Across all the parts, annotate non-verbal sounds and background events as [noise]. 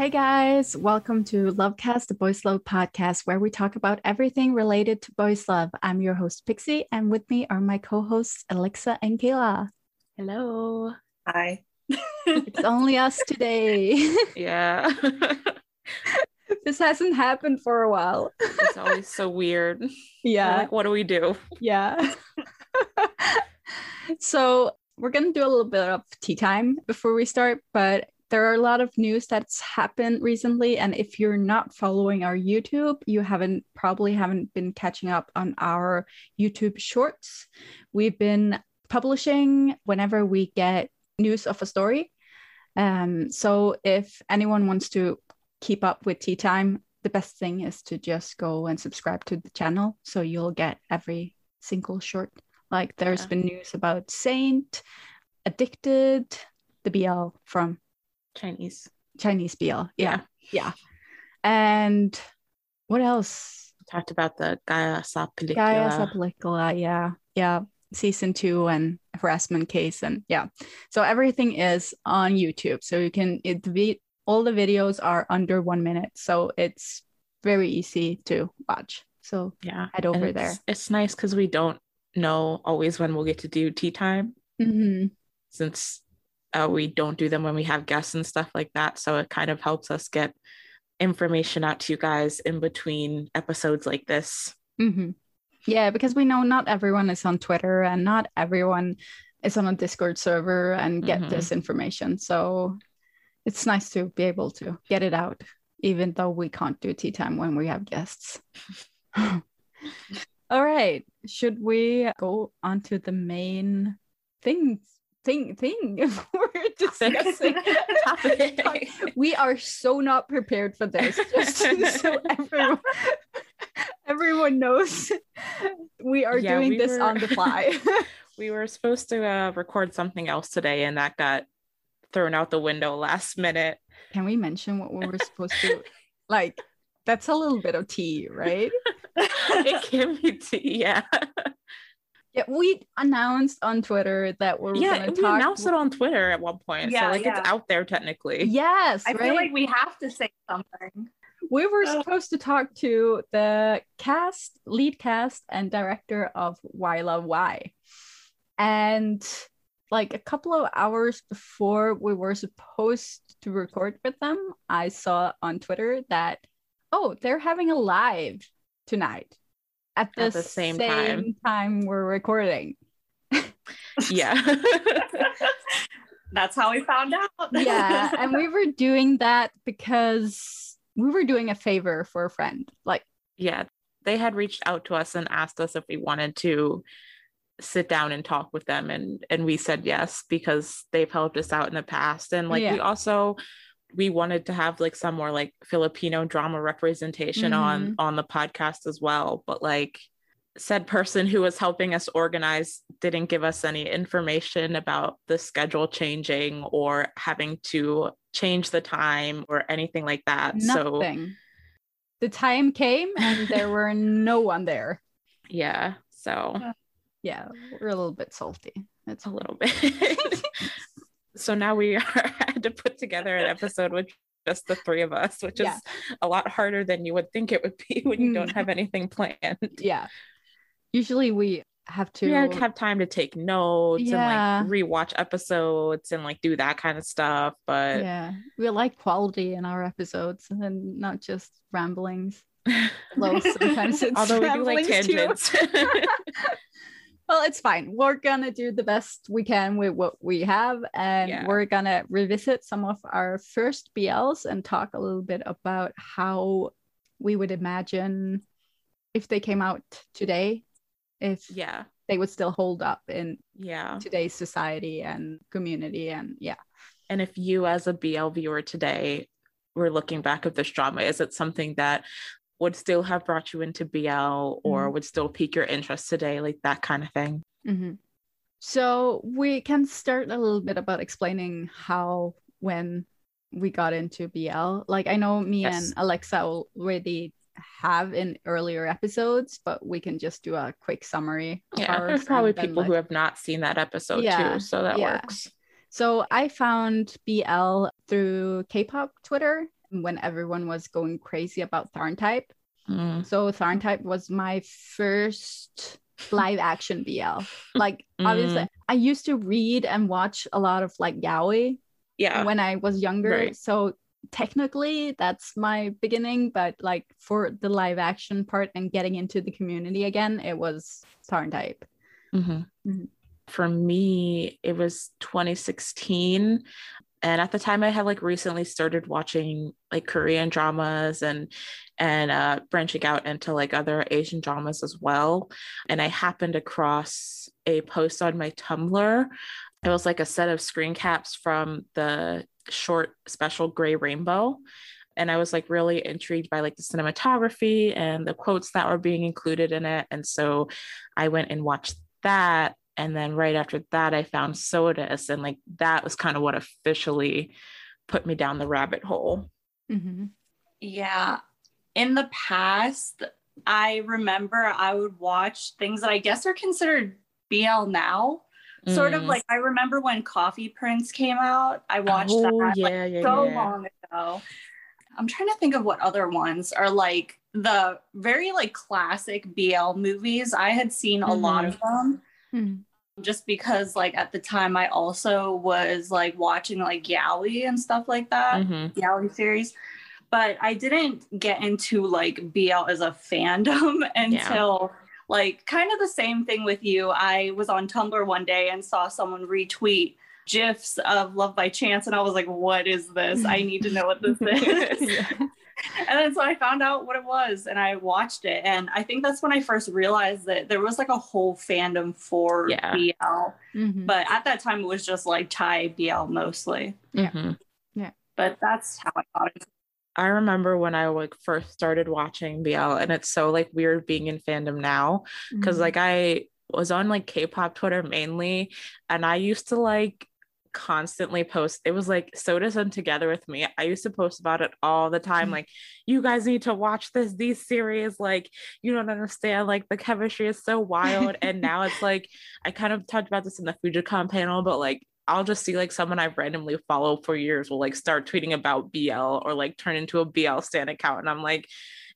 Hey guys, welcome to Lovecast, the Boys Love podcast, where we talk about everything related to boys love. I'm your host, Pixie, and with me are my co hosts, Alexa and Kayla. Hello. Hi. It's only us today. [laughs] Yeah. [laughs] this hasn't happened for a while. it's always so weird. We're Yeah, Like, what do we do? yeah. [laughs] so, we're going to do a little bit of tea time before we start, but there are a lot of news that's happened recently and if you're not following our youtube you haven't probably haven't been catching up on our youtube shorts. We've been publishing whenever we get news of a story. Um, so if anyone wants to keep up with tea time the best thing is to just go and subscribe to the channel so you'll get every single short. Like there's Yeah. been news about saint addicted the bl from Chinese. Chinese BL. Yeah. Yeah. And what else? We talked about the Gaya sa Pelikula. Gaya sa Pelikula. Yeah. Yeah. Season two and harassment case. And yeah. So everything is on YouTube. So you can, it, the, all the videos are under one minute. So it's very easy to watch. So yeah. head over it's, there. It's nice because we don't know always when we'll get to do tea time Mhm. since uh, we don't do them when we have guests and stuff like that. So it kind of helps us get information out to you guys in between episodes like this. Mhm. Yeah. Because we know not everyone is on Twitter and not everyone is on a Discord server and get Mhm. this information. So it's nice to be able to get it out, even though we can't do tea time when we have guests. [laughs] All right. Should we go on to the main thing? Thing thing [laughs] we're discussing. [laughs] Topic. [laughs] we are so not prepared for this. Just so everyone, everyone knows, we are Yeah, doing we this were- on the fly. we were supposed to uh, record something else today and that got thrown out the window last minute Can we mention what we were supposed to like? That's a little bit of tea, right? it can be tea yeah Yeah, we announced on Twitter that we're yeah gonna we talk. announced it on twitter at one point Yeah, so like yeah. it's out there technically Yes, I right. feel like we have to say something. we were Oh. supposed to talk to the cast, lead cast, and director of Why Love Why, and like a couple of hours before we were supposed to record with them, I saw on Twitter that oh, they're having a live tonight at the, At the same time. time we're recording. [laughs] yeah that's how we found out. [laughs] yeah, and we were doing that because we were doing a favor for a friend. Like, yeah, they had reached out to us and asked us if we wanted to sit down and talk with them and and we said yes because they've helped us out in the past and like Yeah. we also we wanted to have like some more like Filipino drama representation on Mhm. on the podcast as well but like said person who was helping us organize didn't give us any information about the schedule changing or having to change the time or anything like that so nothing. the time came and there [laughs] were no one there. yeah so Yeah, we're a little bit salty. It's a little bit. [laughs] so now we [laughs] are had to put together an episode with just the three of us, which Yeah. is a lot harder than you would think it would be [laughs] when you don't Mm. have anything planned. yeah. Usually we have to yeah, have time to take notes Yeah. and like rewatch episodes and like do that kind of stuff. But yeah, we like quality in our episodes and not just ramblings. Although sometimes it's although we do like tangents. [laughs] well, it's fine. We're gonna do the best we can with what we have, and Yeah. we're gonna revisit some of our first BLs and talk a little bit about how we would imagine if they came out today, if yeah. they would still hold up in Yeah. today's society and community, and yeah. And if you, as a BL viewer today, were looking back at this drama, is it something that would still have brought you into BL or Mhm. would still pique your interest today? Like that kind of thing. Mhm. So we can start a little bit about explaining how when we got into BL. Like I know me Yes. and Alexa already have in earlier episodes, but we can just do a quick summary. Yeah. [laughs] There's probably people who have not seen that episode Yeah, too. So that yeah. works. So I found BL through K-pop Twitter when everyone was going crazy about Tharn Type. Mm. So Tharn Type was my first live action BL. Like [laughs] obviously Mm. I used to read and watch a lot of like yaoi Yeah. when I was younger. Right. So technically that's my beginning, but like for the live action part and getting into the community again, it was Tharn Type. Mhm. Mhm. For me, it was 2016. And at the time I had like recently started watching like Korean dramas and and uh branching out into like other Asian dramas as well. And I happened across a post on my Tumblr. It was like a set of screen caps from the short special Gray Rainbow. And I was like really intrigued by like the cinematography and the quotes that were being included in it. And so I went and watched that. And then right after that, I found SOTUS. And like that was kind of what officially put me down the rabbit hole. Mhm. Yeah. In the past, I remember I would watch things that I guess are considered BL now. Sort of Mm. like I remember when Coffee Prince came out. I watched oh, that like, yeah, yeah, so yeah. long ago. I'm trying to think of what other ones are like the very like classic BL movies. I had seen a lot of them Mhm. Just because like at the time I also was like watching like Yaoi and stuff like that. Mhm. Yaoi series. But I didn't get into like BL as a fandom [laughs] until like kind of the same thing with you. I was on Tumblr one day and saw someone retweet gifs of Love by Chance, and I was like, what is this? I need to know what this [laughs] is. Yeah. and then so I found out what it was and I watched it. And I think that's when I first realized that there was like a whole fandom for Yeah. BL. Mhm. But at that time, it was just like Thai BL mostly. Yeah. Mhm. But that's how I got it. I remember when I like first started watching BL, and it's so like weird being in fandom now because Mhm. like I was on like K-pop Twitter mainly, and I used to like constantly post. It was like SOTUS and Together with Me. I used to post about it all the time. Mhm. Like, you guys need to watch this. These series, like, you don't understand. Like, the chemistry is so wild. and [laughs] now it's like I kind of talked about this in the Fujicon panel, but like. I'll just see like someone I've randomly followed for years will like start tweeting about BL or like turn into a BL stan account. And I'm like,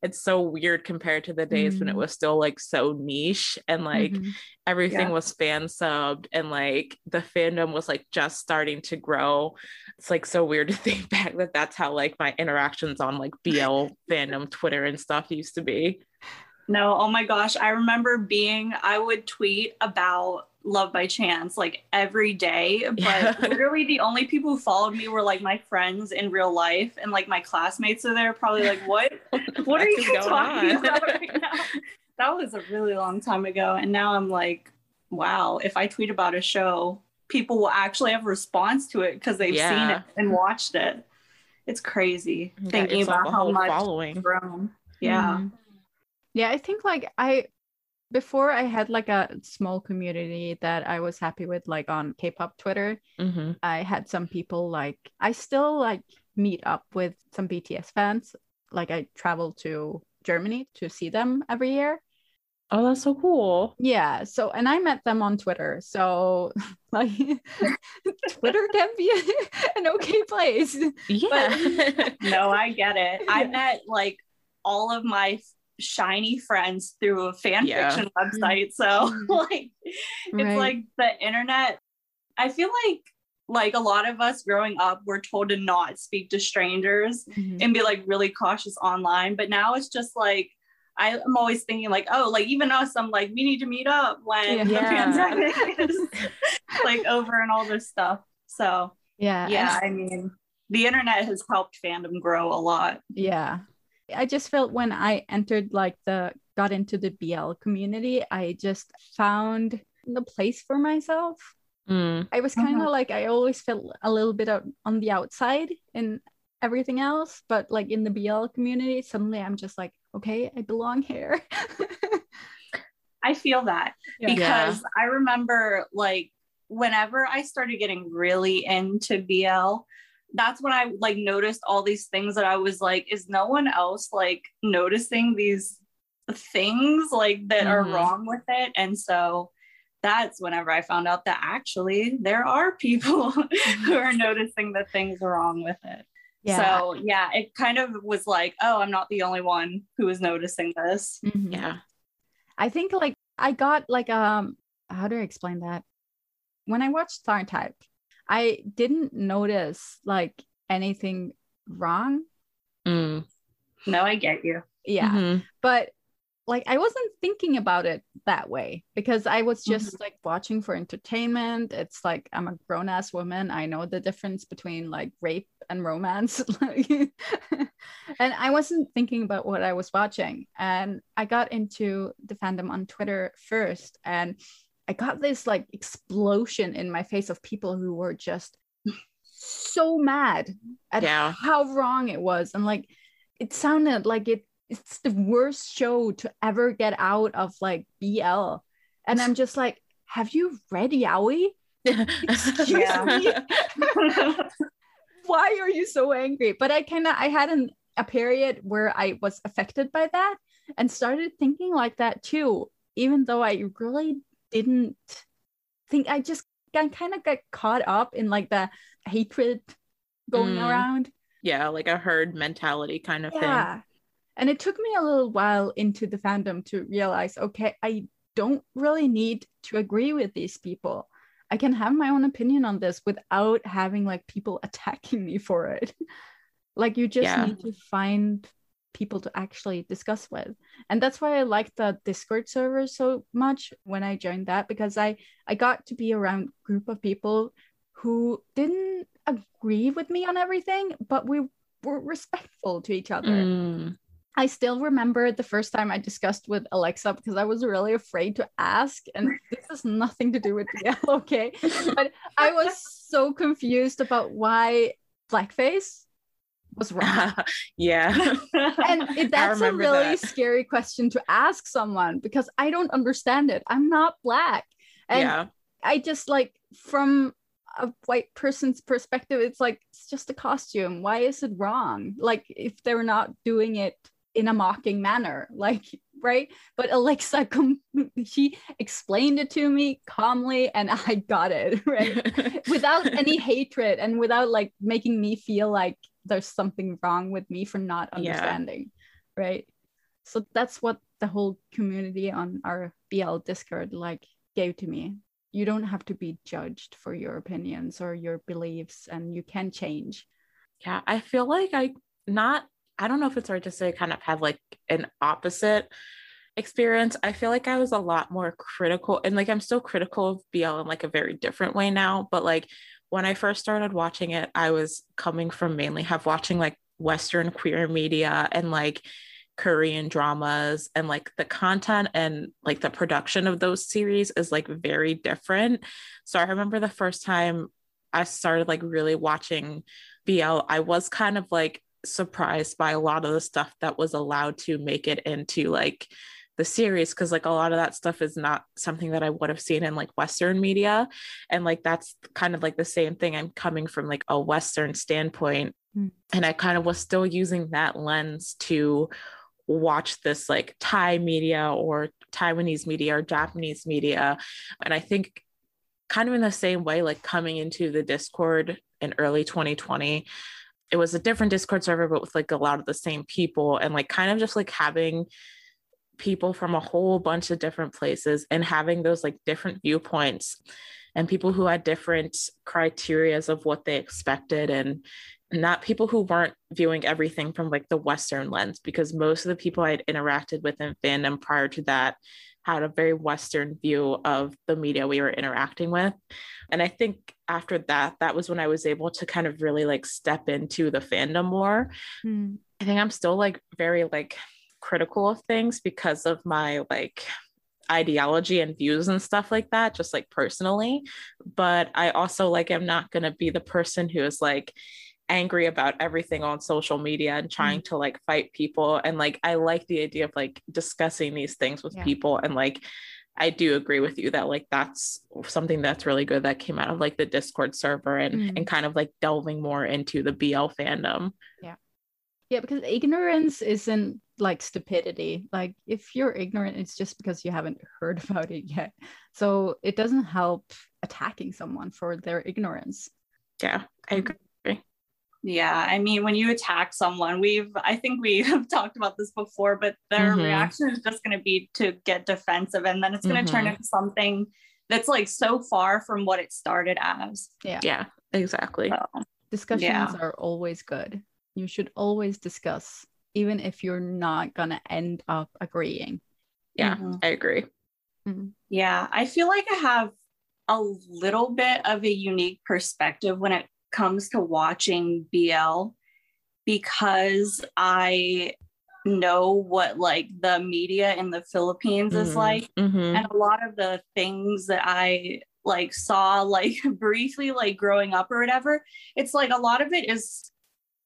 it's so weird compared to the days when it Mm. was still like so niche and like Mhm. everything Yeah. was fan subbed and like the fandom was like just starting to grow it's like so weird [laughs] to think back that that's how like my interactions on like bl [laughs] fandom twitter and stuff used to be No, oh my gosh. I remember being, I would tweet about Love by Chance like every day, [laughs] but yeah. literally the only people who followed me were like my friends in real life and like my classmates are there probably like what [laughs] what are you talking about right now? [laughs] That was a really long time ago and now I'm like wow, if I tweet about a show, people will actually have response to it because they've yeah. seen it and watched it. It's crazy yeah, thinking about how much following. grown. Yeah. Mm-hmm. Yeah, I think like I before I had like a small community that I was happy with, like on K-pop Twitter. Mm-hmm. I had some people like I still like meet up with some BTS fans. Like I travel to Germany to see them every year. Oh, that's so cool. Yeah. So, and I met them on Twitter. So, [laughs] like, [laughs] Twitter can be [laughs] an okay place. Yeah. But... no, I get it. I met like all of my shiny friends through a fan yeah. fiction website. So [laughs] mm-hmm. like it's right. like the internet. I feel like like a lot of us growing up were told to not speak to strangers mm-hmm. and be like really cautious online. But now it's just like I'm always thinking like, oh, like even us, I'm like, we need to meet up when yeah. the pandemic [laughs] is like over and all this stuff. So yeah, yeah. I mean, the internet has helped fandom grow a lot. Yeah, I just felt when I entered like the got into the BL community, I just found the place for myself. Mm. I was kind of uh-huh. like I always felt a little bit out on the outside in everything else, but like in the BL community, suddenly I'm just like, okay, I belong here. I feel that yeah. because yeah. I remember like whenever I started getting really into BL, that's when I like noticed all these things that I was like, is no one else like noticing these things like that mm-hmm. are wrong with it? And so that's whenever I found out that actually there are [laughs] people who are [laughs] noticing the things wrong with it. Yeah. So yeah, it kind of was like, oh, I'm not the only one who is noticing this. Mm-hmm. Yeah. I think like I got like um how do I explain that? When I watched Tharn Type, I didn't notice like anything wrong. Mm. No, I get you. Yeah. Mm-hmm. But like I wasn't thinking about it that way because I was just mm-hmm. like watching for entertainment. It's like I'm a grown ass woman. I know the difference between like rape and romance. [laughs] and I wasn't thinking about what I was watching. And I got into the fandom on Twitter first. And I got this like explosion in my face of people who were just so mad at yeah. how wrong it was. And like, it sounded like it it's the worst show to ever get out of like BL. And I'm just like, have you read Yaoi? [laughs] Excuse me. Why are you so angry? But I kind of I had an, a period where I was affected by that and started thinking like that too, even though I really didn't think I just I kind of got caught up in like the hatred going mm. around. Yeah, like a herd mentality kind of yeah. thing. And it took me a little while into the fandom to realize okay, I don't really need to agree with these people. I can have my own opinion on this without having like people [laughs] attacking me for it. like you just yeah. need to find people to actually discuss with. And that's why I like the Discord server so much when I joined that because I I got to be around a group of people who didn't agree with me on everything, but we were respectful to each other. Mm. I still remember the first time I discussed with Alexa because I was really afraid to ask. And [laughs] this has nothing to do with the [laughs] okay? [laughs] But I was so confused about why blackface was [laughs] wrong. yeah. [laughs] and [laughs] it, that's a really that. scary question to ask someone because I don't understand it. I'm not black. And yeah. I just like, from a white person's perspective, it's like, it's just a costume. Why is it wrong? Like, if they're not doing it in a mocking manner like right but alexa com- she explained it to me calmly and i got it right without any hatred and without like making me feel like there's something wrong with me for not understanding yeah. right so that's what the whole community on our bl discord like gave to me you don't have to be judged for your opinions or your beliefs and you can change yeah i feel like i not I don't know if it's hard to say kind of have like an opposite experience, I feel like I was a lot more critical and like I'm still critical of BL in like a very different way now. But like when I first started watching it, I was coming from mainly have watching like Western queer media and like Korean dramas and like the content and like the production of those series is like very different. So I remember the first time I started like really watching BL, I was kind of like surprised by a lot of the stuff that was allowed to make it into like the series because like a lot of that stuff is not something that I would have seen in like Western media. And like that's kind of like the same thing. I'm coming from like a Western standpoint. Mm. And I kind of was still using that lens to watch this like Thai media or Taiwanese media or Japanese media. And I think kind of in the same way, like coming into the Discord in early 2020, it was a different Discord server, but with like a lot of the same people and like kind of just like having people from a whole bunch of different places and having those like different viewpoints and people who had different criterias of what they expected and not people who weren't viewing everything from like the western lens because most of the people i'd interacted with in fandom prior to that had a very western view of the media we were interacting with and i think after that that was when i was able to kind of really like step into the fandom more mm. i think i'm still like very like critical of things because of my like ideology and views and stuff like that just like personally but i also like i'm not going to be the person who is like angry about everything on social media and trying mm-hmm. to like fight people and like i like the idea of like discussing these things with yeah. people and like i do agree with you that like that's something that's really good that came out of like the discord server and mm-hmm. and kind of like delving more into the bl fandom yeah yeah because ignorance isn't like stupidity. Like if you're ignorant, it's just because you haven't [laughs] heard about it yet. So it doesn't help attacking someone for their ignorance. Yeah, I agree. Yeah, I mean, when you attack someone, we've, I think we [laughs] have talked about this before, but their mm-hmm. reaction is just going to be to get defensive. And then it's going to mm-hmm. turn into something that's like so far from what it started as. Yeah. Yeah, exactly. So, Discussions yeah. are always good. You should always discuss even if you're not gonna end up agreeing yeah mm-hmm. i agree mm-hmm. yeah i feel like i have a little bit of a unique perspective when it comes to watching bl because i know what like the media in the philippines mm-hmm. is like mm-hmm. and a lot of the things that i like saw like [laughs] briefly like growing up or whatever it's like a lot of it is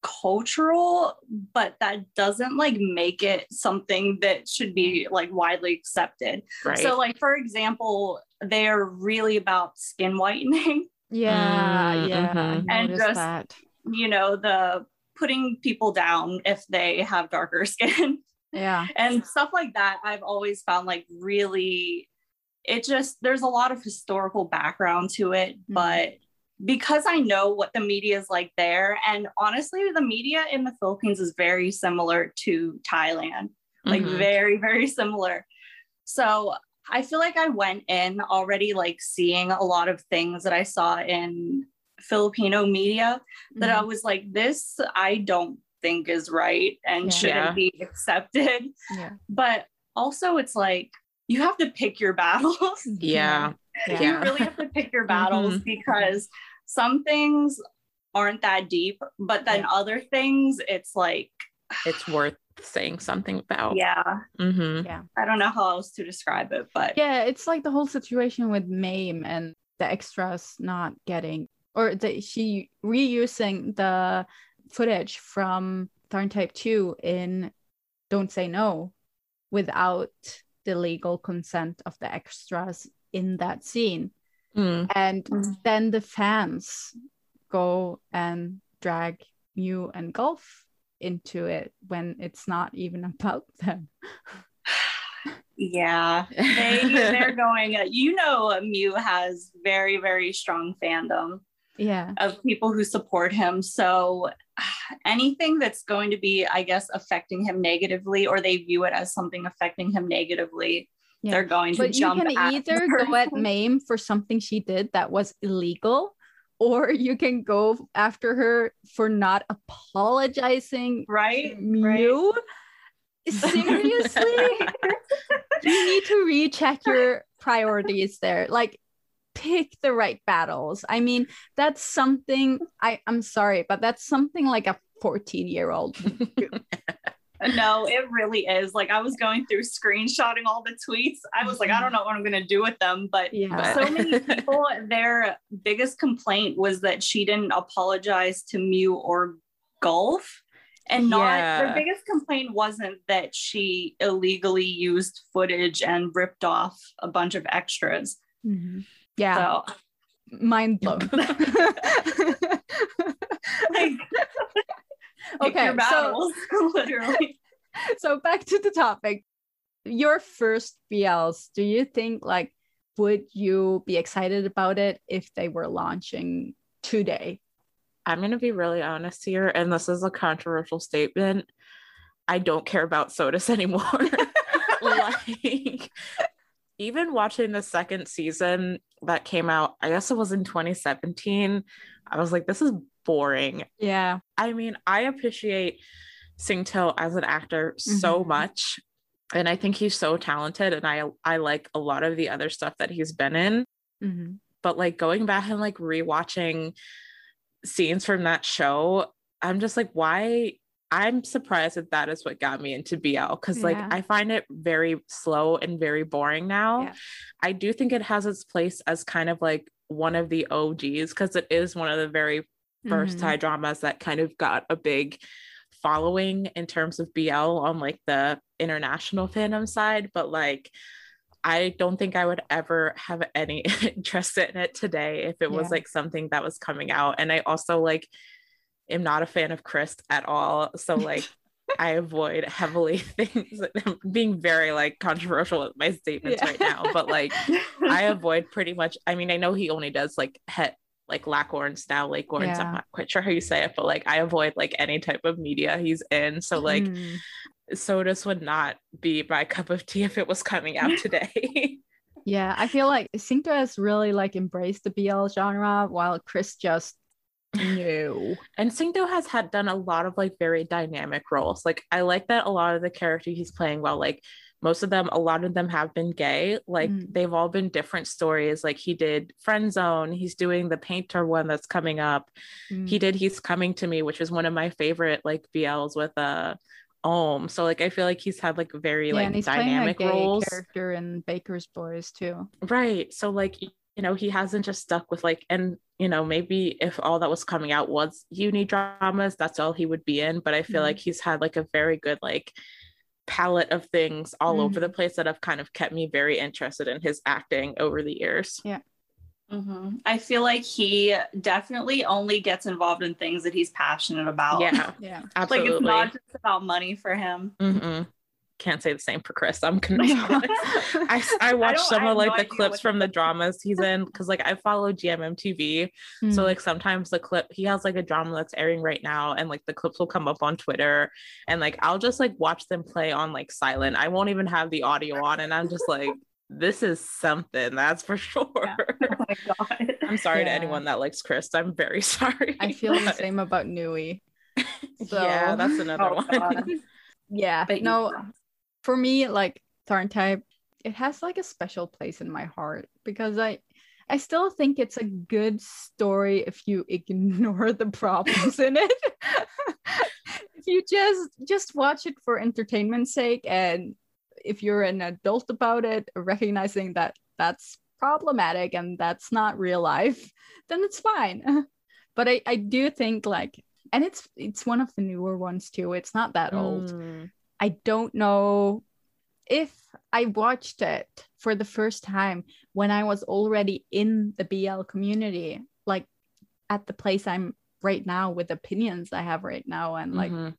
cultural but that doesn't like make it something that should be like widely accepted right. so like for example they're really about skin whitening [laughs] yeah mm, yeah mm-hmm. and just that. you know the putting people down if they have darker [laughs] skin yeah and stuff like that i've always found like really it just there's a lot of historical background to it mm-hmm. but because I know what the media is like there, and honestly, the media in the Philippines is very similar to Thailand, like mm-hmm. very, very similar. So I feel like I went in already like seeing a lot of things that I saw in Filipino media mm-hmm. that I mm-hmm. was like, this I don't think is right and yeah. shouldn't be accepted. Yeah. But also, it's like you have to pick your battles. Yeah. [laughs] yeah. You really have to pick your battles mm-hmm. because some things aren't that deep, but then yeah. other things, it's like it's worth saying something about. Yeah. Mm-hmm. Yeah. I don't know how else to describe it, but yeah, it's like the whole situation with Mame and the extras not getting or the she reusing the footage from Tharn Type 2 in Don't Say No without the legal consent of the extras in that scene. Mm. And mm. then the fans go and drag Mew and Golf into it when it's not even [laughs] about them. yeah, they [laughs] they're going. You know, Mew has very very strong fandom. Yeah, of people who support him. So anything that's going to be, I guess, affecting him negatively, or they view it as something affecting him negatively, yeah. they're going to but jump. You can either go at Mame for something she did that was illegal, or [laughs] you can go after her for not apologizing. Right. You right. seriously. [laughs] you need to recheck your priorities there. Like pick the right battles. I mean, that's something I, I'm sorry, but that's something like a 14 year old [laughs] no, it really is. Like I was going through screenshotting all the tweets. I was like, I don't know what I'm gonna do with them. But yeah. so many [laughs] people, their biggest complaint was that she didn't apologize to Mew or Golf. And not yeah. their biggest complaint wasn't that she illegally used footage and ripped off a bunch of extras. Mm-hmm. Yeah. So mind blown. [laughs] like, [laughs] okay, so [laughs] literally. [laughs] So back to the topic. Your first BLs, do you think like would you be excited about it if they were launching today? I'm going to be really honest here, and this is a controversial statement. I don't care about SOTUS [laughs] anymore. like, even watching the second season that came out, I guess it was in 2017, I was like, this is boring. Yeah. I mean, I appreciate Singto as an actor mm-hmm. so much. And I think he's so talented. And I I like a lot of the other stuff that he's been in. Mm-hmm. But like going back and like rewatching scenes from that show, I'm just like, why? I'm surprised that that is what got me into BL because, yeah. like, I find it very slow and very boring now. Yeah. I do think it has its place as kind of like one of the OGs because it is one of the very first mm-hmm. Thai dramas that kind of got a big following in terms of BL on like the international fandom side, but like I don't think I would ever have any [laughs] interest in it today if it yeah. was like something that was coming out. And I also like am not a fan of Chris at all. So [laughs] like I avoid heavily [laughs] things I'm being very like controversial with my statements yeah. right now, but like I avoid pretty much I mean I know he only does like het like Lakorns now, Lakorns. Yeah. I'm not quite sure how you say it, but like I avoid like any type of media he's in. So like mm. SOTUS would not be my cup of tea if it was coming out [laughs] today. yeah, I feel like Singto has really like embraced the BL genre while Chris just no. and Singto has had done a lot of like very dynamic roles. Like I like that a lot of the character he's playing well, like most of them a lot of them have been gay like mm. they've all been different stories like he did friend zone he's doing the painter one that's coming up mm. he did he's coming to me which is one of my favorite like bls with uh Ohm. So like I feel like he's had like very yeah, like and he's dynamic playing a gay roles. Character in Baker's Boys too. Right. So like you know he hasn't just stuck with like and you know maybe if all that was coming out was uni dramas that's all he would be in. But I feel mm. like he's had like a very good like palette of things all mm-hmm. over the place that have kind of kept me very interested in his acting over the years. Yeah. Mm-hmm. I feel like he definitely only gets involved in things that he's passionate about. Yeah, yeah, absolutely. like it's not just about money for him. Mm-hmm can't say the same for Chris. I'm [laughs] gonna [laughs] I, I watch some of like no the clips from the dramas he's in because like I follow GMMTV. Mm. So like sometimes the clip he has like a drama that's airing right now and like the clips will come up on Twitter and like I'll just like watch them play on like silent. I won't even have the audio on and I'm just like this is something that's for [laughs] sure. Yeah. Oh my god. I'm sorry yeah. to anyone that likes Chris. I'm very sorry. I feel but... the same about Nui. So... yeah, that's another oh, one. yeah, but no, for me, like Tharntype, it has like a special place in my heart because I I still think it's a good story if you [laughs] ignore the problems in it. if [laughs] you just just watch it for entertainment's sake and if you're an adult about it, recognizing that that's problematic and that's not real life, then it's fine. [laughs] but I, I do think like and it's it's one of the newer ones too. It's not that old. Mm. I don't know if I watched it for the first time when I was already in the BL community, like at the place I'm right now with opinions I have right now and like mm-hmm.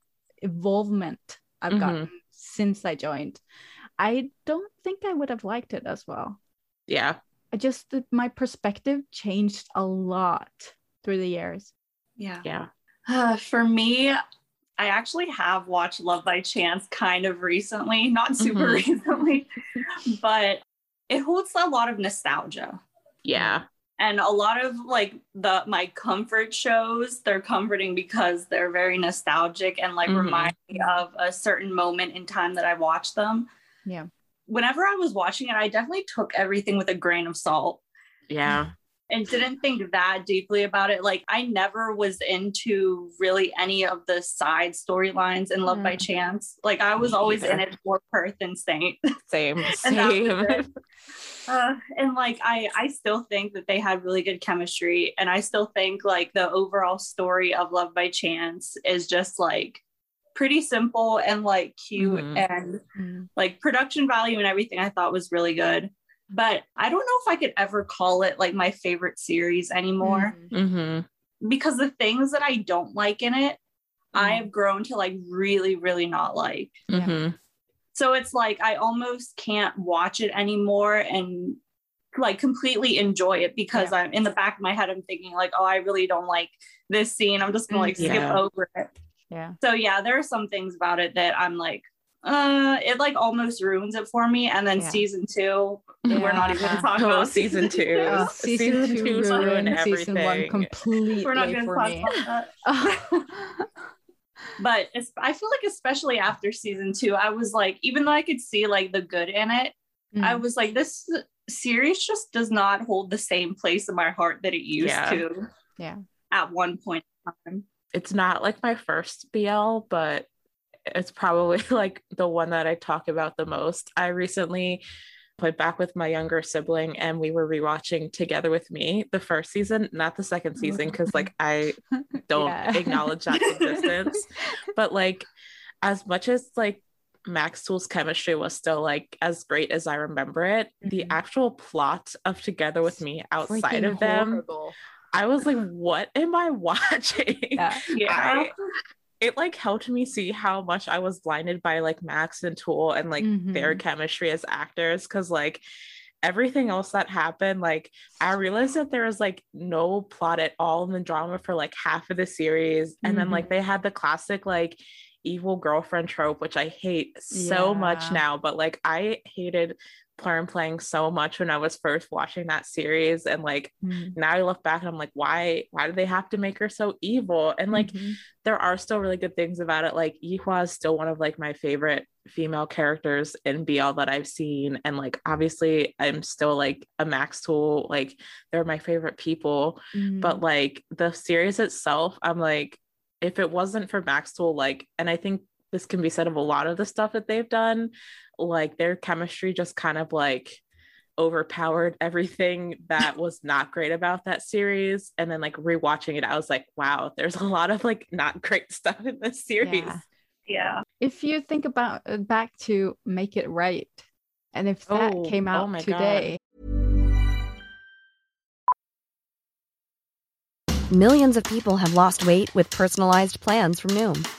involvement I've mm-hmm. gotten since I joined, I don't think I would have liked it as well. Yeah. I just, my perspective changed a lot through the years. Yeah. Yeah. Uh, [sighs] for me, I actually have watched Love by Chance kind of recently, not super mm-hmm. recently, but it holds a lot of nostalgia. Yeah. And a lot of like the my comfort shows, they're comforting because they're very nostalgic and like mm-hmm. remind me of a certain moment in time that I watched them. Yeah. whenever I was watching it, I definitely took everything with a grain of salt. Yeah. And didn't think that deeply about it. Like I never was into really any of the side storylines in Love mm. by Chance. Like I was always in it for Perth and Saint. [laughs] Same, same. [laughs] uh, and like I, I still think that they had really good chemistry, and I still think like the overall story of Love by Chance is just like pretty simple and like cute mm-hmm. and mm-hmm. like production value and everything I thought was really good. But I don't know if I could ever call it like my favorite series anymore mm-hmm. because the things that I don't like in it, I mm-hmm. have grown to like really, really not like. Mm-hmm. So it's like I almost can't watch it anymore and like completely enjoy it because yeah. I'm in the back of my head, I'm thinking like, oh, I really don't like this scene. I'm just gonna like yeah. skip over it. Yeah. So yeah, there are some things about it that I'm like, uh, it like almost ruins it for me. And then yeah. season two, yeah. we're not even gonna talk [laughs] oh, about season two. [laughs] oh, season, season two ruined season one completely. We're not gonna talk me. about that. [laughs] but I feel like especially after season two, I was like, even though I could see like the good in it, mm. I was like, this series just does not hold the same place in my heart that it used yeah. to. Yeah. At one point in time it's not like my first BL, but it's probably [laughs] like the one that I talk about the most. I recently went back with my younger sibling and we were rewatching Together with Me the first season, not the second season, because like I [laughs] don't yeah. acknowledge that existence. [laughs] but like as much as like Max Tul's chemistry was still like as great as I remember it, mm-hmm. the actual plot of Together with Me outside Freaking of them horrible. I was like, what am I watching? Yeah. yeah. I, it like helped me see how much I was blinded by like Max and Tul and like mm-hmm. their chemistry as actors. Cause like everything else that happened, like I realized that there was like no plot at all in the drama for like half of the series. And mm-hmm. then like they had the classic like evil girlfriend trope, which I hate so yeah. much now, but like I hated Plum playing so much when I was first watching that series. And like mm-hmm. now I look back and I'm like, why, why do they have to make her so evil? And like mm-hmm. there are still really good things about it. Like Yihua is still one of like my favorite female characters in BL that I've seen. And like obviously I'm still like a Max Tul, like they're my favorite people. Mm-hmm. But like the series itself, I'm like, if it wasn't for Max Tul, like, and I think this can be said of a lot of the stuff that they've done like their chemistry just kind of like overpowered everything that was not great about that series. And then like rewatching it i was like wow there's a lot of like not great [laughs] stuff in this series. Yeah, yeah. if you think about uh, back to make it right and if that oh, came out oh today millions of people have lost weight with personalized plans from noom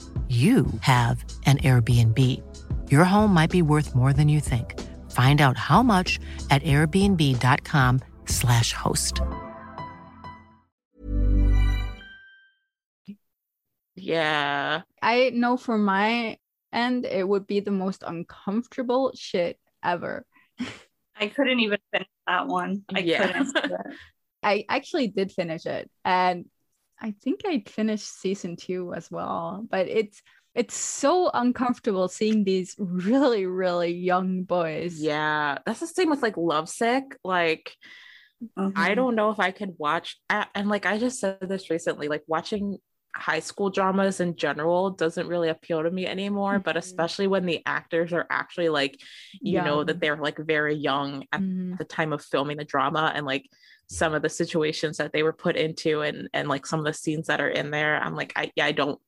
you have an Airbnb. Your home might be worth more than you think. Find out how much at airbnb.com/slash host. Yeah. I know for my end, it would be the most uncomfortable shit ever. I couldn't even finish that one. I Yeah. couldn't. [laughs] I actually did finish it, and I think I finished season two as well. But it's it's so uncomfortable seeing these really really young boys. Yeah. That's the same with like Lovesick. Like, I Mhm. don't know if I could watch, and like I just said this recently, like watching high school dramas in general doesn't really appeal to me anymore, but Mhm. especially when the actors are actually like, you know, that they're like very young at Mhm. the time of filming the drama and like some of the situations that they were put into and and like some of the scenes that are in there i'm like i yeah i don't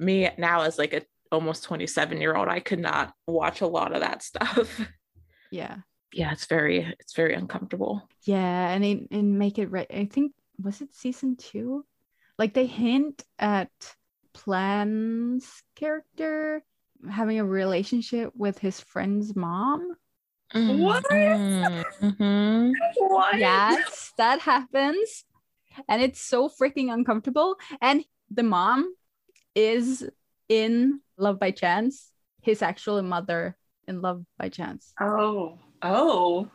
me now as like a almost 27 year old i could not watch a lot of that stuff [laughs] Yeah. yeah it's very it's very uncomfortable Yeah, and in, in Make It Right, I think was it season two? Like they hint at Plan's character having a relationship with his friend's mom. What? Mhm. What? Yes, that happens. And it's so freaking uncomfortable. And the mom is in Love by Chance, his actual mother in Love by Chance. Oh. Oh.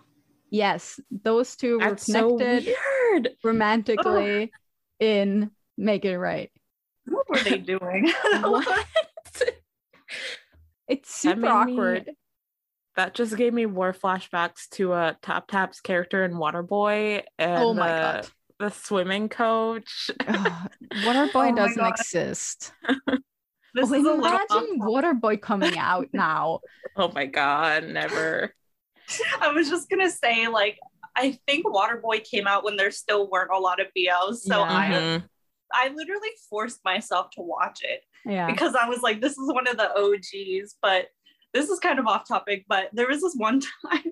Yes, those two were that's so connected weird romantically in Make It Right. What were they doing? [laughs] what It's super made me- awkward. That just gave me more flashbacks to a uh, top tap's character in waterboy and Oh my the, god. the swimming coach Ugh, [laughs] Waterboy Oh doesn't exist. [laughs] This Oh, is imagine Waterboy coming out [laughs] now. oh my god never I was just gonna say, like, I think Waterboy came out when there still weren't a lot of BLs. So Yeah. I Mhm. I literally forced myself to watch it Yeah. because I was like, this is one of the OGs, but this is kind of off topic, but there was this one [laughs] time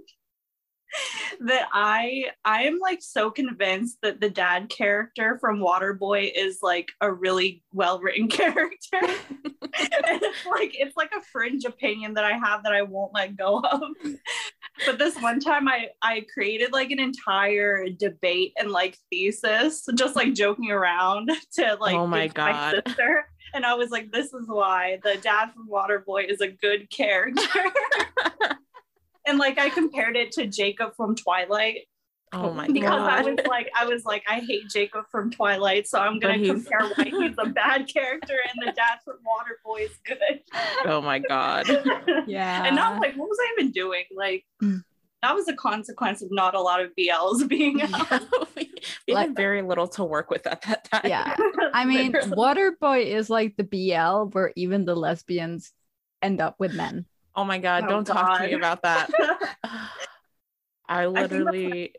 that I I am like so convinced that the dad character from Waterboy is like a really well written [laughs] character. and it's like it's like a fringe opinion that I have that I won't let go of. But this one time I I created like an entire debate and like thesis, just like joking around [laughs] to like Oh my to my God. sister. And I was like, this is why the dad from Waterboy is a good character. [laughs] and like I compared it to Jacob from Twilight oh my because I was like, I was like, I hate Jacob from Twilight, so I'm gonna compare why he's a bad character and the dad from Waterboy is good. oh my god [laughs] Yeah. And I was like, what was I even doing? Like, Mm. That was a consequence of not a lot of BLs [laughs] being out. [laughs] we, we Like- had very little to work with at that time Yeah. [laughs] I mean, Literally. Waterboy is like the BL where even the lesbians end up with men. oh my god Oh, don't talk to me about that i literally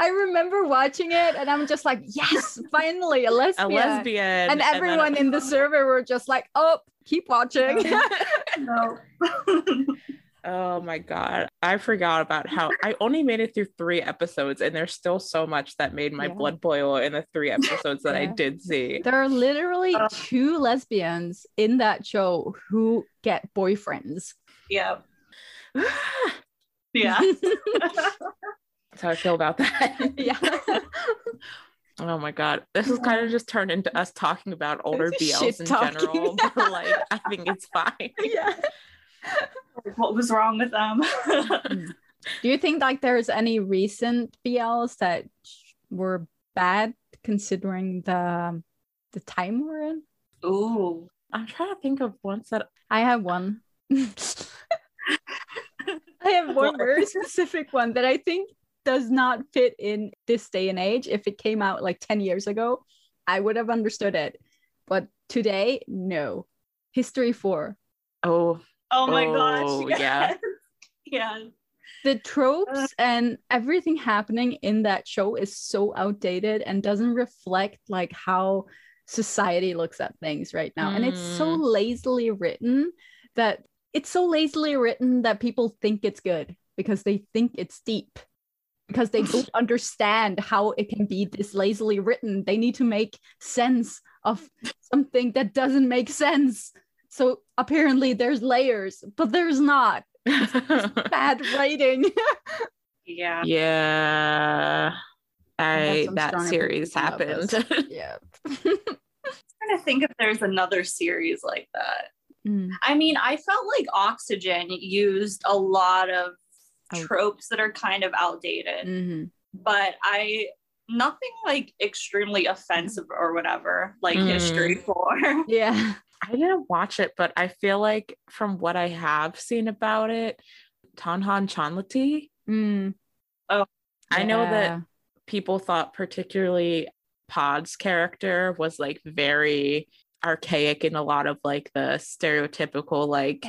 I remember watching it and I'm just like, yes, finally a lesbian. a lesbian. lesbian And then- everyone in the server were just like, oh, keep watching. no. Oh my god. I forgot about how [laughs] I only made it through 3 episodes and there's still so much that made my Yeah. blood boil in the 3 episodes that I did see. there are literally Uh. two lesbians in that show who get boyfriends. [sighs] yeah. Yeah. [laughs] [laughs] That's how I feel about that. yeah. Oh my god. This has kind of just turned into us talking about older BLs in talking. general. Like I think it's fine. yeah. What was wrong with them? Hmm. Do you think like there's any recent BLs that were bad considering the the time we're in? Ooh. I'm trying to think of ones that I have one. [laughs] I have [laughs] one very specific one that I think does not fit in this day and age. If it came out like 10 years ago, I would have understood it. But today, no. History 4. Oh. Oh my oh, gosh. Yeah. yeah. [laughs] the tropes and everything happening in that show is so outdated and doesn't reflect like how society looks at things right now and it's so Mm. lazily written that it's so lazily written that people think it's good because they think it's deep because they don't [laughs] understand how it can be this lazily written they need to make sense of something that doesn't make sense so apparently there's layers but there's not [laughs] bad writing Yeah. yeah. I that series opinions about happened. [laughs] yeah trying to think if there's another series like that. Mm. I mean, I felt like Oxygen used a lot of Out- tropes that are kind of outdated, Mhm. but I nothing like extremely offensive or whatever, like Mm. history 4. yeah I didn't watch it, but I feel like from what I have seen about it, Tonhon Chonlatee, Mm. I know that people thought particularly Pod's character was like very archaic in a lot of like the stereotypical like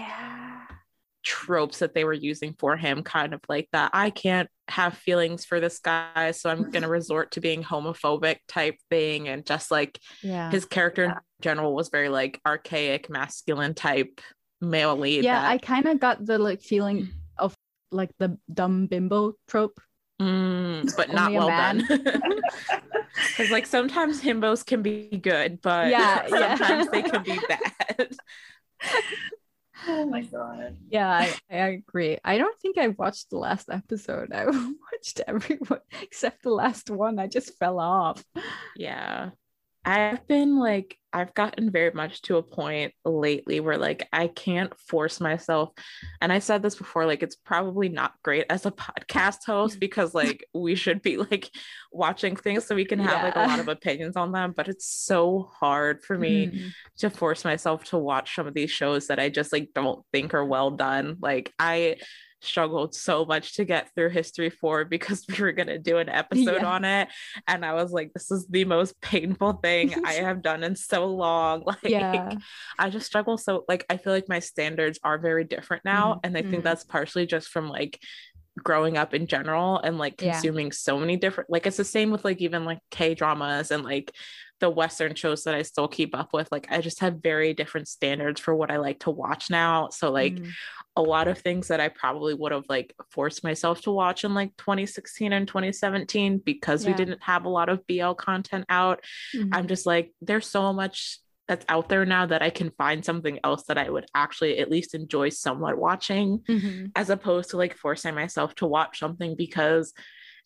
tropes that they were using for him kind of like that I can't have feelings for this guy so I'm going [laughs] to resort to being homophobic type thing and just like yeah his character in general was very like archaic masculine type male lead yeah that- i kind of got the like feeling of like the dumb bimbo trope Mm, but not well man. done. [laughs] Because like sometimes himbos can be good, but Yeah, [laughs] yeah. sometimes they can be bad. Oh my [laughs] god. yeah I, I agree i don't think i watched the last episode [laughs] i watched everyone [laughs] except the last one i just fell off yeah. I've been like I've gotten very much to a point lately where like I can't force myself and I said this before like it's probably not great as a podcast host [laughs] because like we should be like watching things so we can have like a lot of [laughs] opinions on them but it's so hard for me Mm. to force myself to watch some of these shows that I just like don't think are well done. Like I struggled so much to get through History 4 because [laughs] we were going to do an episode Yeah. on it and I was like this is the most painful thing [laughs] I have done in so long. [laughs] Like yeah I just struggle so like I feel like my standards are very different now Mhm. and I think Mhm. that's partially just from like growing up in general and like Yeah. consuming so many different like it's the same with like even like K dramas and like the western shows that I still keep up with like I just have very different standards for what I like to watch now so like Mm. a lot of things that I probably would have like forced myself to watch in like 2016 and 2017 because we didn't have a lot of BL content out Mhm. I'm just like, there's so much that's out there now that I can find something else that I would actually at least enjoy somewhat watching, Mhm. as opposed to like forcing myself to watch something because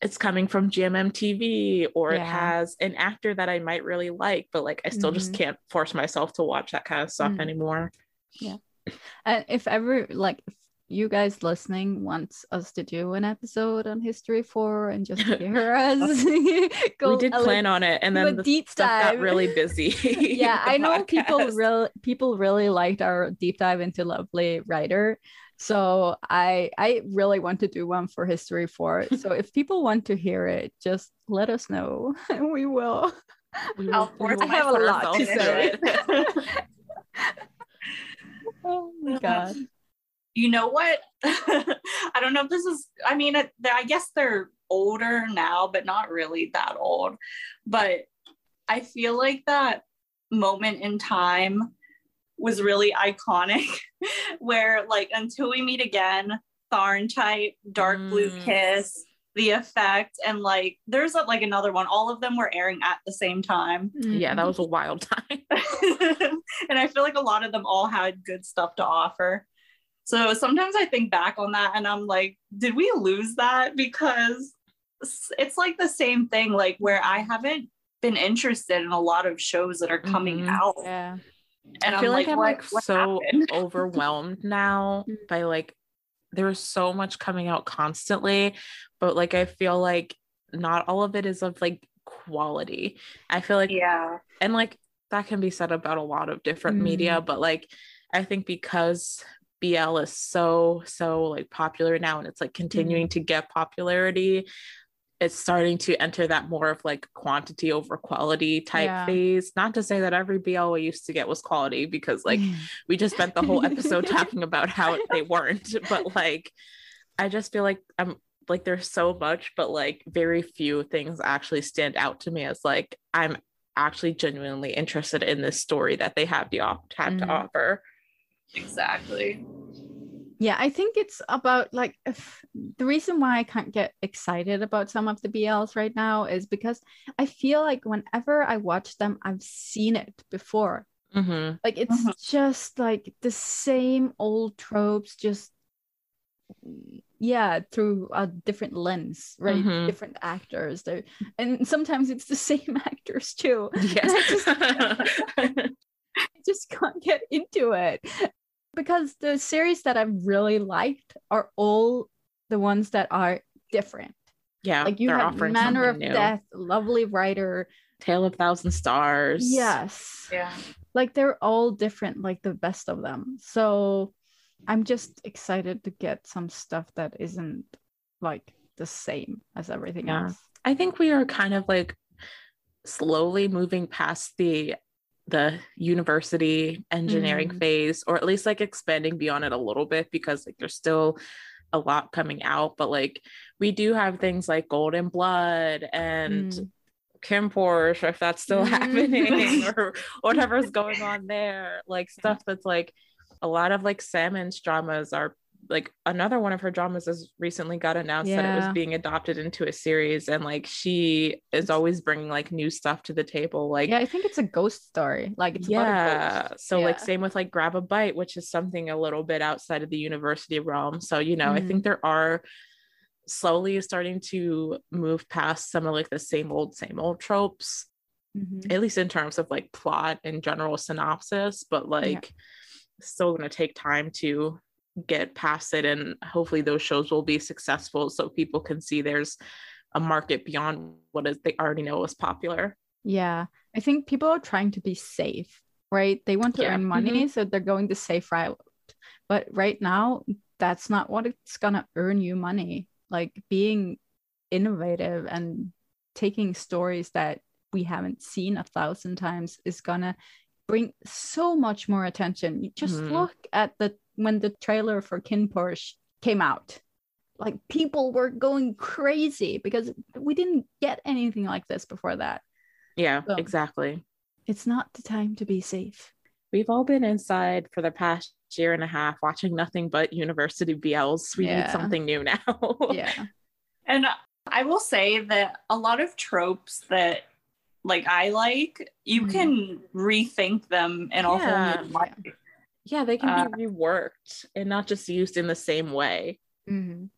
it's coming from GMM TV or it has an actor that I might really like, but like I still just Mhm. can't force myself to watch that kind of stuff Mhm. anymore. Yeah. And if ever like if you guys listening wants us to do an episode on history 4 and just [laughs] hear us [laughs] [laughs] go we did plan on it and then the deep stuff got really busy. yeah i know people podcast. really people really liked our deep dive into lovely writer so i i really want to do one for history 4 so if people want to hear it just let us know and [laughs] we will We I'll we will I have a lot to say. it. [laughs] oh my uh-huh. god You know what? [laughs] I don't know if this is, I mean, uh, it, I guess they're older now, but not really that old. But I feel like that moment in time was really iconic [laughs] where, like, until we meet again, Tharn type, Dark Blue Mm. Kiss, The Effect, and like, there's a, like another one. All of them were airing at the same time. yeah, that was a [laughs] wild time. [laughs] and I feel like a lot of them all had good stuff to offer. So sometimes I think back on that and I'm like, did we lose that? Because it's- like the same thing, like where I haven't been interested in a lot of shows that are coming Mhm. out. yeah And I feel like, I'm like so overwhelmed now [laughs] Mm. by like there's so much coming out constantly, but like I feel like not all of it is of like quality. I feel like yeah. and like that can be said about a lot of different Mm. media, but like I think because BL is so so like popular now and it's like continuing to get popularity it's starting to enter that more of like quantity over quality type Yeah. phase. Not to say that every BL we used to get was quality because like [laughs] we just spent the whole episode [laughs] talking about how they weren't, but like I just feel like I'm like there's so much, but like very few things actually stand out to me as like I'm actually genuinely interested in this story that they have the op- have to Mhm. offer. Exactly. Yeah, I think it's about like if, the reason why I can't get excited about some of the BLs right now is because I feel like whenever I watch them, I've seen it before. Mm-hmm. Like it's Mhm. just like the same old tropes, just yeah, through a different lens, right? Mhm. Different actors there, and sometimes it's the [laughs] same actors too. Yes. [laughs] [laughs] I just can't get into it because the series that I've really liked are all the ones that are different. yeah, Like you have offering Manner of new. Death, lovely writer. Tale of Thousand Stars. Yes. Yeah. Like they're all different, like the best of them. So I'm just excited to get some stuff that isn't like the same as everything Yeah. else. I think we are kind of like slowly moving past the the university engineering Mhm. phase or at least like expanding beyond it a little bit because like there's still a lot coming out but like we do have things like golden blood and Mm. KinnPorsche if that's still Mm. happening [laughs] or whatever's going on there like stuff that's like a lot of like Sammon's dramas are like another one of her dramas has recently got announced that it was being adopted into a series and like she is always bringing like new stuff to the table like yeah, I think it's a ghost story. Like it's about a yeah so like same with like grab a bite which is something a little bit outside of the university realm so you know i Mhm. think there are slowly starting to move past some of like the same old same old tropes Mhm. at least in terms of like plot and general synopsis but like still going to take time to get past it and hopefully those shows will be successful so people can see there's a market beyond what is they already know is popular Yeah, I think people are trying to be safe, right? They want to Yeah. earn money, so they're going the safe route. But right now, that's not what it's gonna earn you money. Like being innovative and taking stories that we haven't seen a thousand times is gonna bring so much more attention. You just Mhm. look at the when the trailer for KinnPorsche came out. Like people were going crazy because we didn't get anything like this before that yeah So- exactly it's not the time to be safe. we've all been inside for the past year and a half watching nothing but university BLs. We Yeah. need something new now. [laughs] Yeah. And I will say that a lot of tropes that like I like, you Mhm. can rethink them in a Yeah. whole new light. Yeah, they can Uh, be reworked and not just used in the same way. Mhm.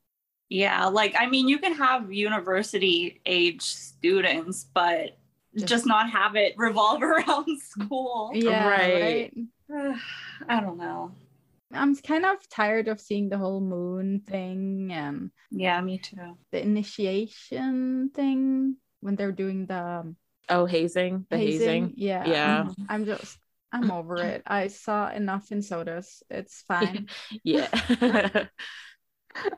Yeah, like I mean, you can have university age students, but Just- just, not have it revolve [laughs] around school. Yeah. Right. Right. I don't know. I'm kind of tired of seeing the whole moon thing and Yeah, me too. the initiation thing when they're doing the um, Oh, hazing, the hazing. Yeah. Yeah. I'm just I'm over it. I saw enough in SOTUS. It's [laughs] fine. [laughs] Yeah. [laughs]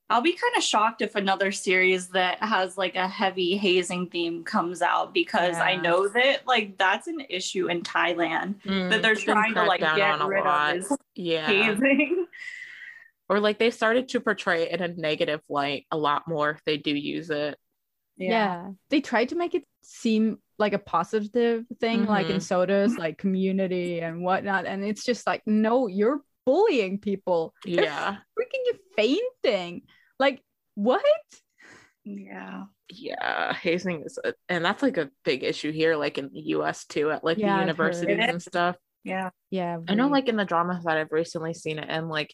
I'll be kind of shocked if another series that has like a heavy hazing theme comes out because I know that like that's an issue in Thailand Mm, that they're trying to like down get on a rid lot. of is yeah. hazing. Or like they started to portray it in a negative light a lot more if they do use it. yeah. They tried to make it seem like a positive thing, like in Mhm. SOTUS, like community and whatnot. And it's just like, no, you're bullying people. They're Yeah. freaking you fainting. Like, what? Yeah. Yeah, hazing is, a, and that's like a big issue here, like in the US too, at like Yeah, the universities and stuff. Yeah. Yeah. I know, like in the dramas that I've recently seen it, and like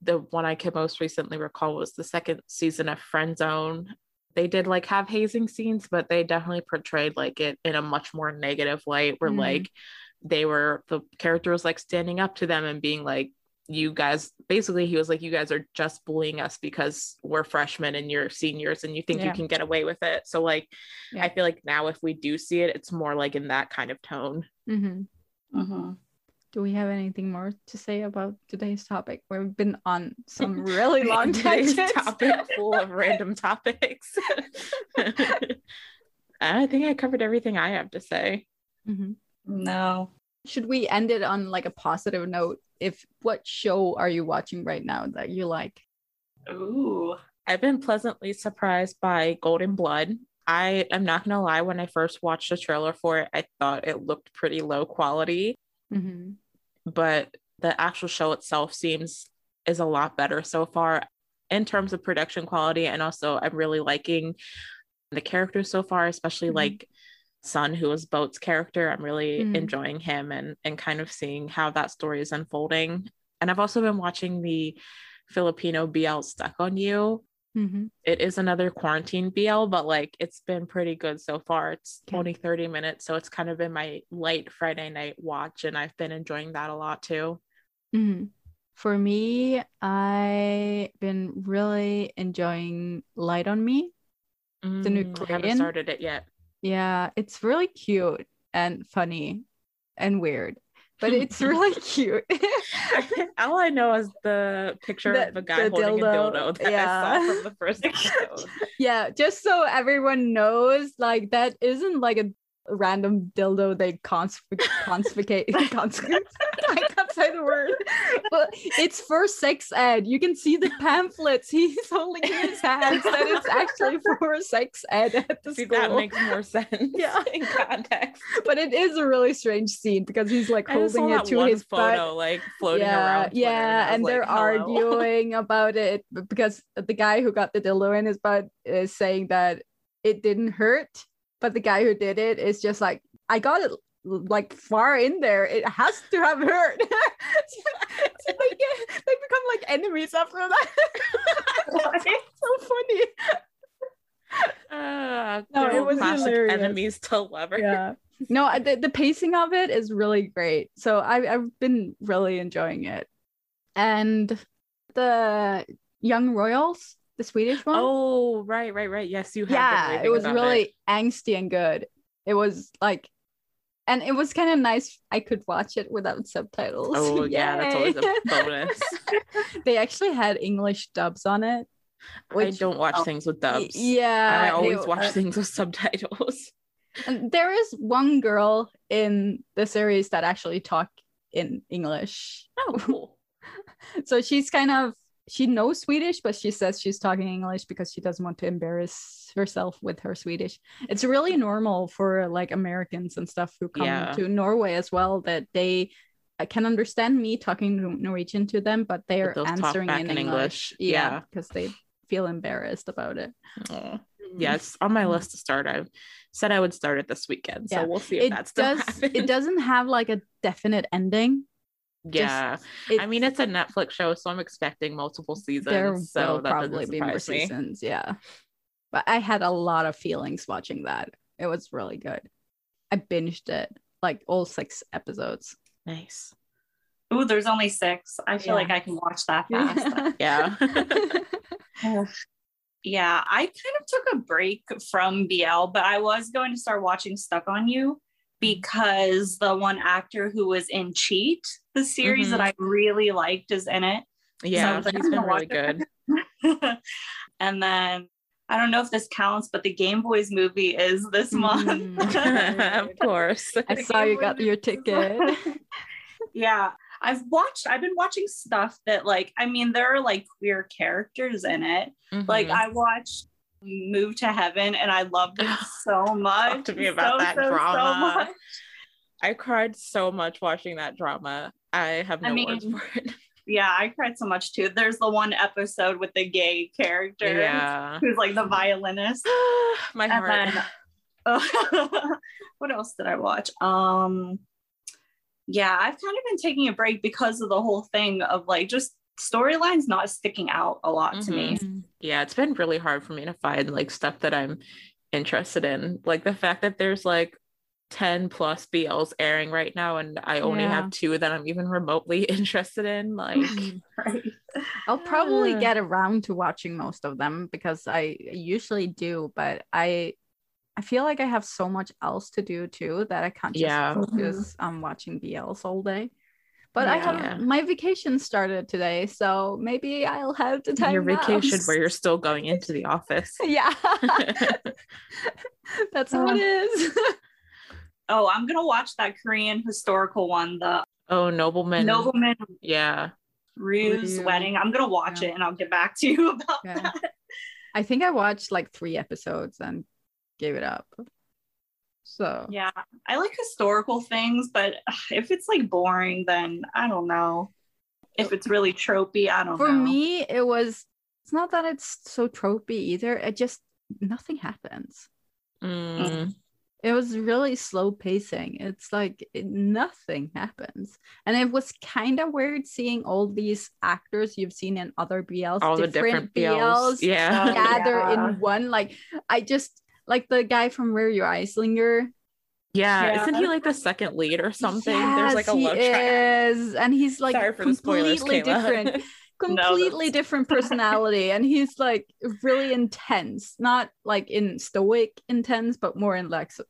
the one I could most recently recall was the second season of Friend Zone. They did like have hazing scenes, but they definitely portrayed like it in a much more negative light, where Mhm. like they were the character was like standing up to them and being like, "You guys," basically, he was like, "You guys are just bullying us because we're freshmen and you're seniors, and you think you can get away with it." So like, Yeah. I feel like now if we do see it, it's more like in that kind of tone. Mhm. hmm do we have anything more to say about today's topic? We've been on some [laughs] really long Today's tangents. topic [laughs] full of random topics. [laughs] I think I covered everything I have to say. Mhm. No. Should we end it on like a positive note? If what show are you watching right now that you like? Ooh. I've been pleasantly surprised by Golden Blood. I am not gonna lie, when I first watched the trailer for it, I thought it looked pretty low quality, Mm-hmm. But the actual show itself seems is a lot better so far in terms of production quality. And also I'm really liking the characters so far, especially Mhm. like Sun, who is Boat's character. I'm really Mhm. enjoying him and and kind of seeing how that story is unfolding. And I've also been watching the Filipino BL Stuck on You. Mm-hmm. It is another quarantine BL, but like it's been pretty good so far. It's Okay. only 30 minutes, so it's kind of been my light Friday night watch, and I've been enjoying that a lot too. Mm-hmm. For me, I've been really enjoying Light on Me. The new Mm, I haven't started it yet. Yeah, it's really cute and funny and weird, but [laughs] it's really cute. [laughs] All I know is the picture The- of a guy holding dildo, a dildo that I saw from the first [laughs] episode. yeah, just so everyone knows, like that isn't like a random dildo they consp- [laughs] consficate cons- I can't say the word. But it's for sex ed. You can see the pamphlets he's holding in his hands that it's actually for sex ed at the See, school. that makes more sense [laughs] Yeah. in context. but it is a really strange scene because he's like I just saw holding it to his photo butt. like floating yeah, around. Twitter, yeah, was and they're arguing about it because the guy who got the dildo in his butt is saying that it didn't hurt, but the guy who did it is just like, I got it like far in there. It has to have hurt. [laughs] so they get they become like enemies after that. [laughs] so funny. Uh, No, it was classic hilarious. enemies to lovers. Yeah. No, the, the pacing of it is really great. So I, I've been really enjoying it. And the Young Royals, the Swedish one. Oh, right, right, right. Yes, you have. yeah, it was really angsty and good. It was like, and it was kind of nice. I could watch it without subtitles. Oh [laughs] yeah, that's always a bonus. [laughs] they actually had English dubs on it. I don't watch oh, things with dubs. Yeah, I always were- watch things with subtitles. [laughs] And there is one girl in the series that actually talk in English. Oh, cool. So she's kind of she knows Swedish, but she says she's talking English because she doesn't want to embarrass herself with her Swedish. It's really normal for like Americans and stuff who come Yeah. to Norway as well that they uh, can understand me talking Nor- Norwegian to them, but they're they'll answering in, in English. Yeah. because they feel embarrassed about it. Aw. Yeah, it's on my list to start. I said I would start it this weekend, so Yeah. we'll see if It that still does. happens. It doesn't have like a definite ending. Yeah, I mean it's a Netflix show, so I'm expecting multiple seasons. there so will that probably be more surprise me. seasons yeah but i had a lot of feelings watching that it was really good i binged it like all six episodes Nice. Ooh, there's only six. I feel Yeah. like I can watch that fast. [laughs] [laughs] Yeah. [laughs] yeah, I kind of took a break from BL, but I was going to start watching Stuck on You because the one actor who was in Cheat, the series that I really liked, is in it. yeah, was like, he's I'm been really good. [laughs] and then I don't know if this counts, but the Game Boys movie is this month. [laughs] [laughs] Mm. of course. i saw you got your ticket yeah i've watched i've been watching stuff that like i mean there are like queer characters in it like Mhm. i watched move to heaven and i loved it [sighs] so much Talk to me about So, that so, so drama. much. I cried so much watching that drama. I have no I words mean, for it. [laughs] yeah i cried so much too there's the one episode with the gay character Yeah. who's like the violinist [sighs] My heart. then- [sighs] [laughs] what else did I watch? Um, yeah, I've kind of been taking a break because of the whole thing of like just storylines not sticking out a lot to me. Mm-hmm. yeah, it's been really hard for me to find like stuff that I'm interested in. Like the fact that there's like 10 plus BLs airing right now, and I only Yeah. have two that I'm even remotely [laughs] interested in. Like, [laughs] Right. [laughs] i'll probably get around to watching most of them because i usually do but i i feel like i have so much else to do too that i can't just Yeah. focus mm-hmm. on watching bls all day But I Yeah. have my vacation started today, so maybe I'll have to time. Your now. vacation where you're [laughs] still going into the office. [laughs] yeah, [laughs] that's how oh. it is. Oh, I'm gonna watch that Korean historical one, the oh, nobleman. Nobleman Yeah. Ryu's Ryu. wedding. I'm gonna watch Yeah. it and I'll get back to you about Yeah. that. I think I watched like three episodes and gave it up. So Yeah, I like historical things, but if it's like boring, then I don't know. If it's really tropey, I don't for know. me, it was. It's not that it's so tropey either. It just nothing happens. Mm. It was really slow pacing. It's like it- nothing happens, and it was kind of weird seeing all these actors you've seen in other BLs, All the different BLs. Yeah. gather Yeah. in one. Like I just like the guy from Where Your Eyes Linger. yeah. Yeah. Isn't he like the second lead or something? There's like a Yes, he love triangle. is, and he's like Sorry for the spoilers, completely Kayla. different. [laughs] completely different personality and he's like really intense not like in stoic intense but more in like so-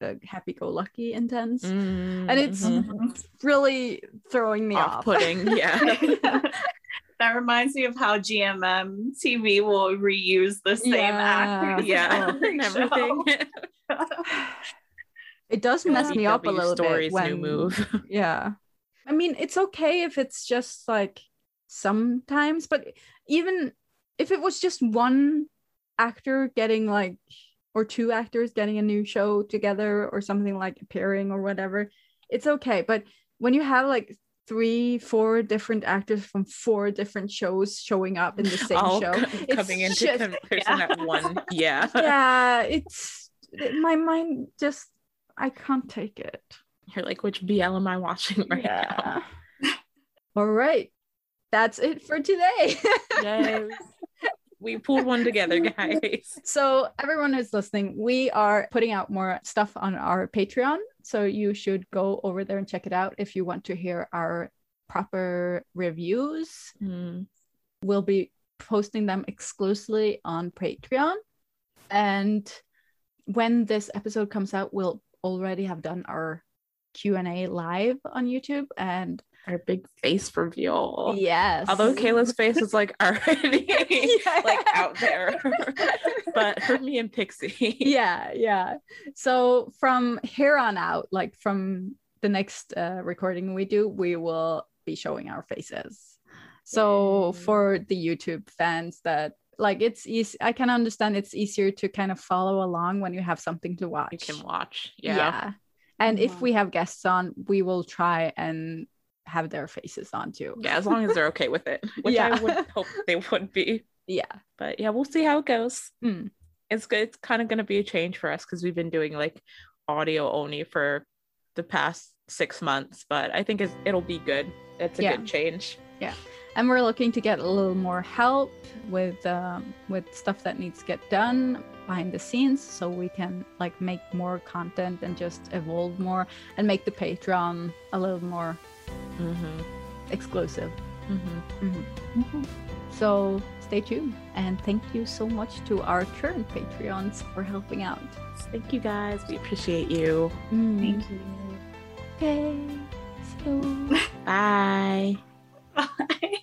the happy-go-lucky intense Mm, and it's mhm. really throwing me off off-putting. Yeah. [laughs] [laughs] that reminds me of how GMM TV will reuse the same Yeah. actors. [laughs] yeah. every and [laughs] everything. [laughs] it does mess me up a little stories bit when new move. yeah i mean it's okay if it's just like sometimes but even if it was just one actor getting like or two actors getting a new show together or something like appearing or whatever it's okay but when you have like three four different actors from four different shows showing up in the same All show co- it's coming into just- comparison [laughs] at one. Yeah. [laughs] yeah it's my mind just i can't take it You're like, which BL am I watching right now? [laughs] All right. That's it for today. Yes. We pulled one together, [laughs] guys. so, everyone who's listening, we are putting out more stuff on our Patreon. So, you should go over there and check it out if you want to hear our proper reviews. Mm. We'll be posting them exclusively on Patreon. And when this episode comes out, we'll already have done our Q&A live on YouTube and Our big face reveal. yes. Although Kayla's face is like already [laughs] like out there. [laughs] but for me and Pixie. yeah yeah so from here on out like from the next uh, recording we do we will be showing our faces so Yay. for the youtube fans that like it's easy i can understand it's easier to kind of follow along when you have something to watch You can watch. Yeah. and if we have guests on we will try and have their faces on too Yeah, as long as they're okay with it. [laughs] Which Yeah. I would hope they would be. yeah But yeah, we'll see how it goes. Mm. It's good. It's kind of going to be a change for us because we've been doing like audio only for the past six months. But I think it's, it'll be good. It's a Yeah. good change. Yeah. And we're looking to get a little more help with um, with stuff that needs to get done behind the scenes so we can like make more content and just evolve more and make the patreon a little more Mm-hmm. exclusive Mm-hmm. Mhm. so stay tuned and thank you so much to our current patreons for helping out Thank you guys. We appreciate you. Mm, Thank you. okay so [laughs] Bye. Bye.